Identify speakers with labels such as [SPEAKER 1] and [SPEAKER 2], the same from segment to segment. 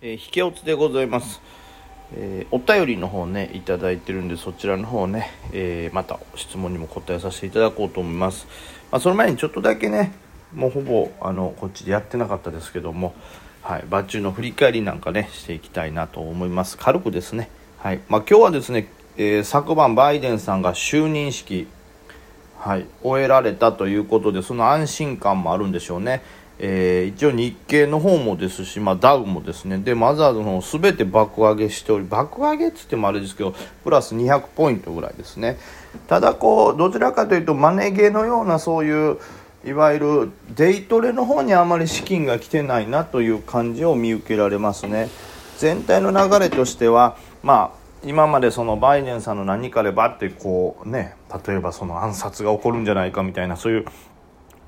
[SPEAKER 1] えー、引けおつでございます、えー、お便りの方ねいただいてるんでそちらの方ね、えー、また質問にも答えさせていただこうと思います、まあ、その前にちょっとだけねもうほぼあのこっちでやってなかったですけどもはいバッチュの振り返りなんかねしていきたいなと思います。軽くですねはい。まあ、今日はですね、え昨晩バイデンさんが就任式はい、終えられたということでその安心感もあるんでしょうね。えー、一応日経の方もですし、まあ、ダウもですね、で、マザーズの方全て爆上げしており、爆上げっつってもあれですけど、プラス200ポイントぐらいですね。ただこう、どちらかというと、マネゲーのようなそういう、いわゆるデイトレの方にあまり資金が来てないなという感じを見受けられますね。全体の流れとしては、まあ、今までそのバイデンさんの何かでばってこうね例えばその暗殺が起こるんじゃないかみたいなそういう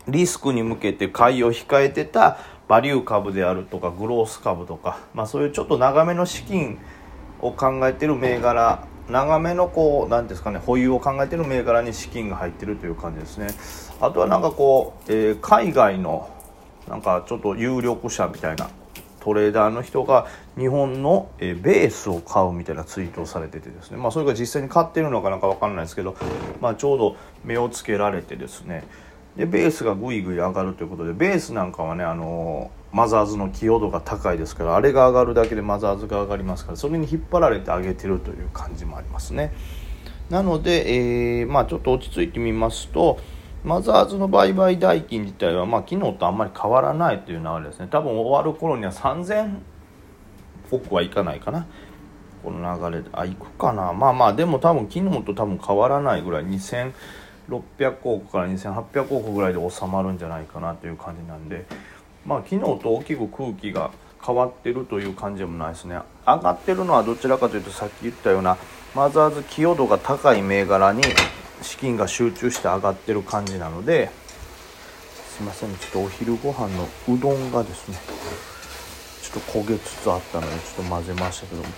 [SPEAKER 1] リスクに向けて買いを控えてたバリュー株であるとかグロース株とか、まあ、そういうちょっと長めの資金を考えてる銘柄長めのこう何ですかね保有を考えてる銘柄に資金が入ってるという感じですね。あとはなんかこう、えー、海外のなんかちょっと有力者みたいなトレーダーの人が日本の、えベースを買うみたいなツイートをされててですね、まあ、それが実際に買ってるのかなんか分かんないですけど、まあ、ちょうど目をつけられてですね。でベースがぐいぐい上がるということでベースなんかはねあのマザーズの寄与度が高いですからあれが上がるだけでマザーズが上がりますからそれに引っ張られて上げてるという感じもありますね。なので、えー、まあちょっと落ち着いてみますとマザーズの売買代金自体は、まあ、昨日とあんまり変わらないという流れですね。多分終わる頃には3000億はいかないかな。この流れで。あいくかな。まあまあでも多分昨日と多分変わらないぐらい2000 600億から2800億ぐらいで収まるんじゃないかなという感じなんでまあ昨日と大きく空気が変わってるという感じでもないですね。上がってるのはどちらかというとさっき言ったようなマザーズ寄与度が高い銘柄に資金が集中して上がってる感じなのですいませんちょっとお昼ご飯のうどんがですねちょっと焦げつつあったのでちょっと混ぜましたけども。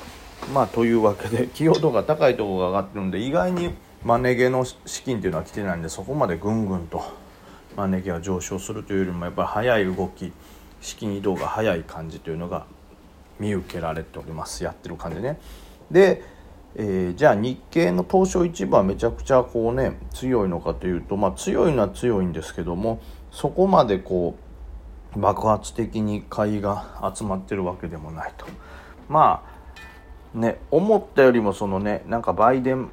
[SPEAKER 1] まあというわけで寄与度が高いところが上がってるんで意外にマネ毛の資金っていうのは来てないんでそこまでぐんぐんとマネ毛が上昇するというよりもやっぱり速い動き資金移動が速い感じというのが見受けられておりますやってる感じね。でえー、じゃあ日経の東証一部はめちゃくちゃこうね強いのかというと、まあ、強いのは強いんですけどもそこまでこう爆発的に買いが集まってるわけでもないとまあね思ったよりもそのねなんかバイデン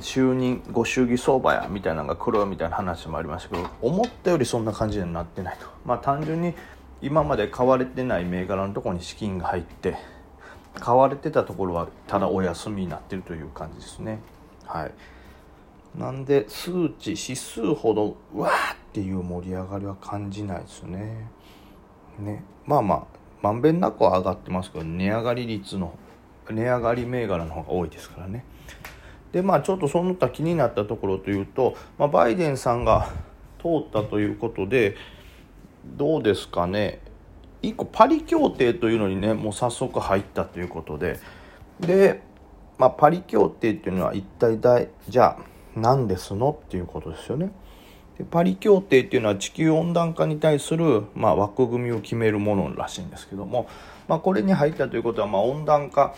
[SPEAKER 1] 就任ご祝儀相場やみたいなのが来るみたいな話もありましたけど思ったよりそんな感じになってないと。まあ単純に今まで買われてない銘柄のところに資金が入って買われてたところはただお休みになってるという感じですね。はい。なんで数値指数ほどうわーっていう盛り上がりは感じないですね。ね。まあまあまんべんなくは上がってますけど値上がり率の値上がり銘柄の方が多いですからね。でまあちょっとその他気になったところというと、まあ、バイデンさんが通ったということでどうですかね1個パリ協定というのにねもう早速入ったということでで、まあ、パリ協定っていうのは一体だじゃあ何ですのっていうことですよね。でパリ協定っていうのは地球温暖化に対する、まあ、枠組みを決めるものらしいんですけども、まあ、これに入ったということは、まあ、温暖化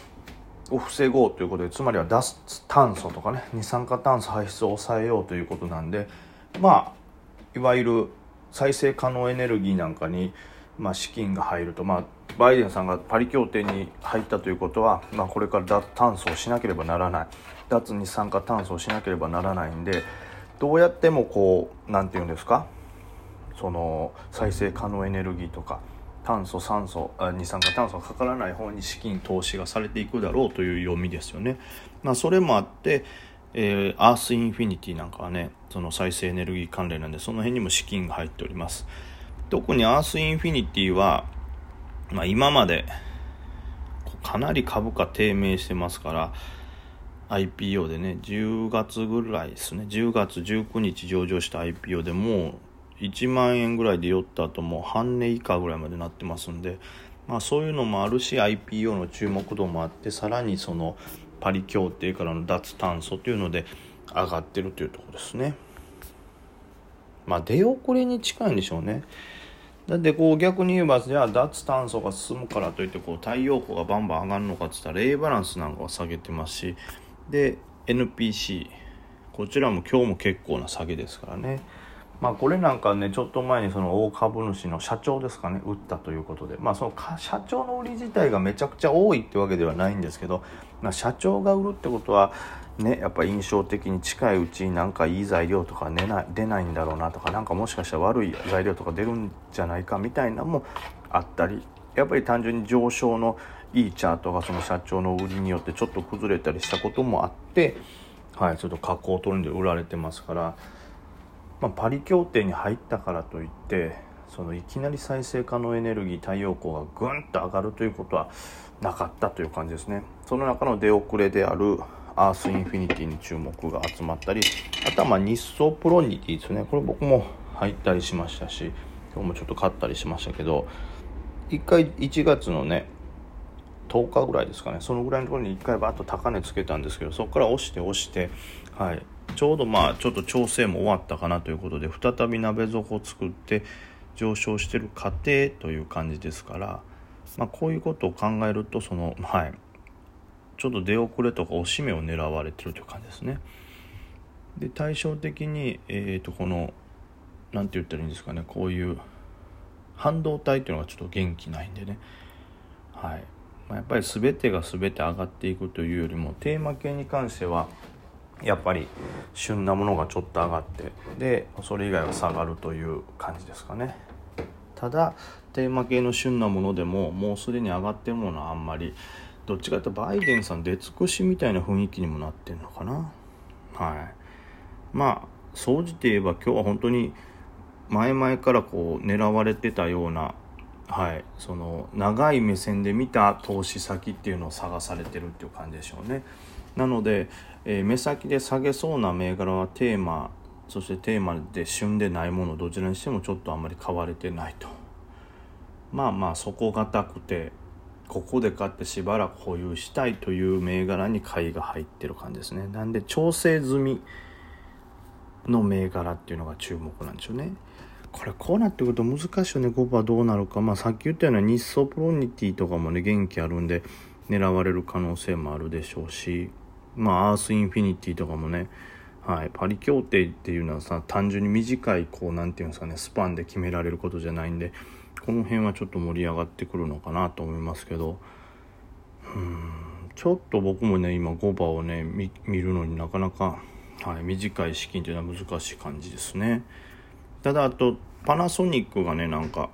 [SPEAKER 1] を防ごうということでつまりは脱炭素とかね二酸化炭素排出を抑えようということなんでまあいわゆる再生可能エネルギーなんかにまあ、資金が入ると、まあ、バイデンさんがパリ協定に入ったということは、まあ、これから脱炭素をしなければならない。脱二酸化炭素をしなければならないんでどうやってもこう何て言うんですかその再生可能エネルギーとか炭素酸素二酸化炭素がかからない方に資金投資がされていくだろうという読みですよね。まあ、それもあって、えー、アースインフィニティなんかはねその再生エネルギー関連なんでその辺にも資金が入っております。特にアースインフィニティは、まあ、今までかなり株価低迷してますから IPO でね10月ぐらいですね10月19日上場した IPO でもう1万円ぐらいで酔った後も半値以下ぐらいまでなってますんで、まあ、そういうのもあるし IPO の注目度もあってさらにそのパリ協定からの脱炭素というので上がってるというところですね。まあ出遅れに近いんでしょうね。だってこう逆に言えばじゃあ脱炭素が進むからといってこう太陽光がバンバン上がるのかっつったら A バランスなんかは下げてますしで NPC こちらも今日も結構な下げですからねまあこれなんかねちょっと前にその大株主の社長ですかね売ったということでまあその社長の売り自体がめちゃくちゃ多いってわけではないんですけど、まあ、社長が売るってことはねやっぱ印象的に近いうちになんかいい材料とか出ない出ないんだろうなとかなんかもしかしたら悪い材料とか出るんじゃないかみたいなのもあったりやっぱり単純に上昇のいいチャートがその社長の売りによってちょっと崩れたりしたこともあってはいちょっと下降トレンドで売られてますから。まあ、パリ協定に入ったからといってそのいきなり再生可能エネルギー太陽光がぐんと上がるということはなかったという感じですね。その中の出遅れであるアースインフィニティに注目が集まったりあとはま日ソプロニティですね。これ僕も入ったりしましたし今日もちょっと買ったりしましたけど1回1月のね10日ぐらいですかね。そのぐらいのところに1回バッと高値つけたんですけどそこから押して押してはい。ちょうどまあちょっと調整も終わったかなということで再び鍋底を作って上昇してる過程という感じですから、まあ、こういうことを考えるとそのはい。ちょっと出遅れとか押し目を狙われてるという感じですね。で対照的に、えー、とこの何て言ったらいいんですかねこういう半導体っていうのがちょっと元気ないんでね。はい。ま、やっぱり全てが全て上がっていくというよりもテーマ系に関してはやっぱり旬なものがちょっと上がってでそれ以外は下がるという感じですかね。ただテーマ系の旬なものでももうすでに上がってるものはあんまりどっちかというとバイデンさん出尽くしみたいな雰囲気にもなってんのかな。はい。まあ総じて言えば今日は本当に前々からこう狙われてたようなはいその長い目線で見た投資先っていうのを探されてるっていう感じでしょうね。なのでえー、目先で下げそうな銘柄はテーマそしてテーマで旬でないものどちらにしてもちょっとあんまり買われてないと。まあまあ底堅くてここで買ってしばらく保有したいという銘柄に買いが入ってる感じですね。なんで調整済みの銘柄っていうのが注目なんでしょうね。これこうなってくると難しいよね。5番どうなるか。まあさっき言ったような日ソプロニティとかもね元気あるんで狙われる可能性もあるでしょうし。まあ、アースインフィニティとかもね、はい、パリ協定っていうのはさ単純に短いこうなんていうんですかねスパンで決められることじゃないんでこの辺はちょっと盛り上がってくるのかなと思いますけどうん。ちょっと僕もね今5番をね見るのになかなか、はい、短い資金というのは難しい感じですね。ただあとパナソニックがねなんか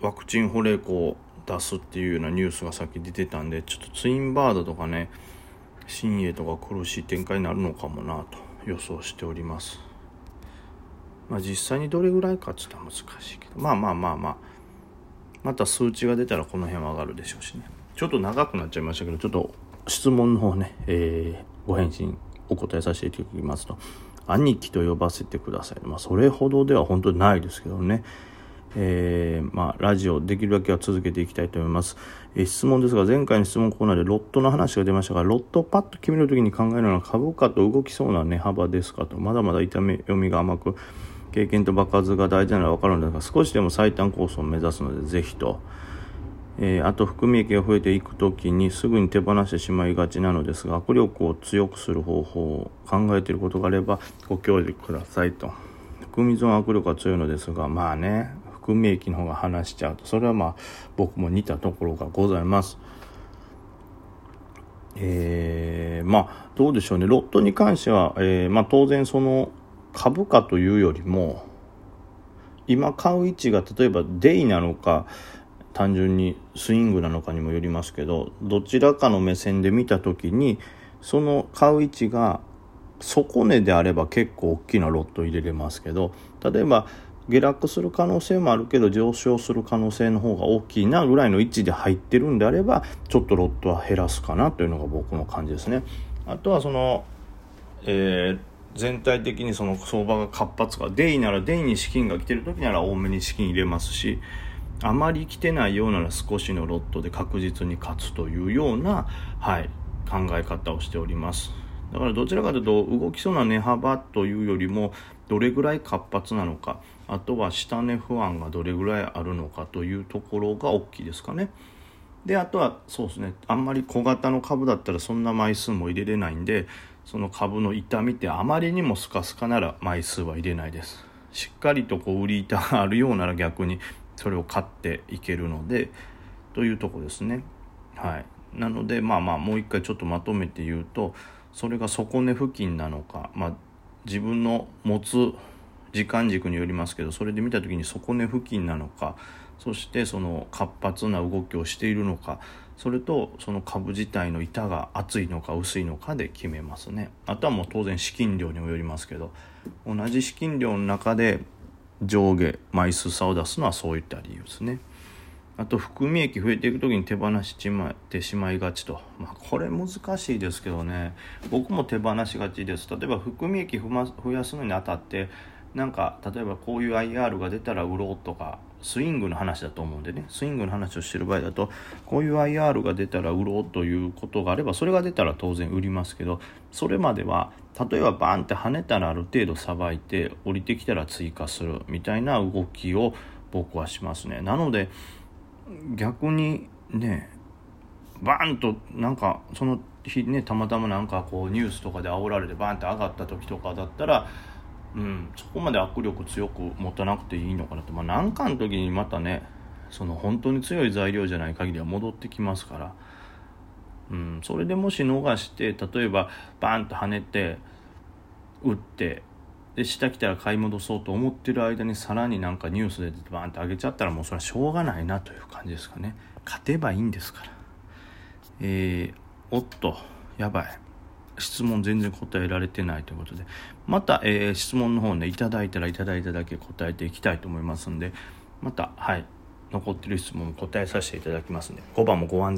[SPEAKER 1] ワクチン保冷庫を出すっていうようなニュースがさっき出てたんでちょっとツインバードとかね新鋭とか苦しい展開になるのかもなと予想しております。まあ、実際にどれぐらいかって言ったら難しいけど。まあまあまあまあ。また数値が出たらこの辺は上がるでしょうしね。ちょっと長くなっちゃいましたけどちょっと質問の方ね、えー、ご返信お答えさせていただきますと。兄貴と呼ばせてください。まあそれほどでは本当にないですけどね。えー、まあ、ラジオできるだけは続けていきたいと思います。えー、質問ですが、前回の質問コーナーでロットの話が出ましたが、ロットをパッと決めるときに考えるのは株価と動きそうな値幅ですかと、まだまだ痛み読みが甘く、経験と爆発が大事なのは分かるんですが、少しでも最短コースを目指すので、ぜひと。えー、あと含み益が増えていくときにすぐに手放してしまいがちなのですが、握力を強くする方法を考えていることがあればご協力くださいと。含み損握力は強いのですが、まあね、含み益の方が話しちゃうとそれはまあ僕も似たところがございます。えー、まあどうでしょうねロットに関しては、えー、まあ、当然その株価というよりも今買う位置が例えばデイなのか単純にスイングなのかにもよりますけどどちらかの目線で見た時にその買う位置が底値であれば結構大きなロット入れれますけど例えば下落する可能性もあるけど上昇する可能性の方が大きいなぐらいの位置で入ってるんであればちょっとロットは減らすかなというのが僕の感じですね。あとはその、えー、全体的にその相場が活発かデイならデイに資金が来てる時なら多めに資金入れますしあまり来てないようなら少しのロットで確実に勝つというような、はい、考え方をしております。だからどちらかというと動きそうな値幅というよりもどれぐらい活発なのかあとは下値不安がどれぐらいあるのかというところが大きいですかね。であとはそうですねあんまり小型の株だったらそんな枚数も入れれないんでその株の痛みってあまりにもスカスカなら枚数は入れないです。しっかりとこう売り板があるようなら逆にそれを買っていけるのでというとこですね。はい。なのでまあまあもう一回ちょっとまとめて言うとそれが底根付近なのかまあ自分の持つ時間軸によりますけどそれで見た時に底根付近なのかそしてその活発な動きをしているのかそれとその株自体の板が厚いのか薄いのかで決めますね。あとはもう当然資金量にもよりますけど同じ資金量の中で上下枚数差を出すのはそういった理由ですね。あと含み益増えていく時に手放してしまいがちと、まあ、これ難しいですけどね。僕も手放しがちです。例えば含み益増やすのにあたってなんか例えばこういう IR が出たら売ろうとかスイングの話だと思うんでね。スイングの話をしてる場合だとこういう IR が出たら売ろうということがあればそれが出たら当然売りますけどそれまでは例えばバーンって跳ねたらある程度さばいて降りてきたら追加するみたいな動きを僕はしますね。なので逆にねバーンとなんかその日ねたまたまなんかこうニュースとかで煽られてバーンって上がった時とかだったらうん、そこまで握力強く持たなくていいのかなと、まあ、何かの時にまたねその本当に強い材料じゃない限りは戻ってきますから、うん、それでもし逃して例えばバーンと跳ねて打ってで下来たら買い戻そうと思ってる間にさらになんかニュースでバーンと上げちゃったらもうそれはしょうがないなという感じですかね。勝てばいいんですから。えー、おっとやばい。質問全然答えられてないということで、また、えー、質問の方ね、いただいたらいただいただけ答えていきたいと思いますんで、また、はい、残ってる質問答えさせていただきますんで、5番もご安全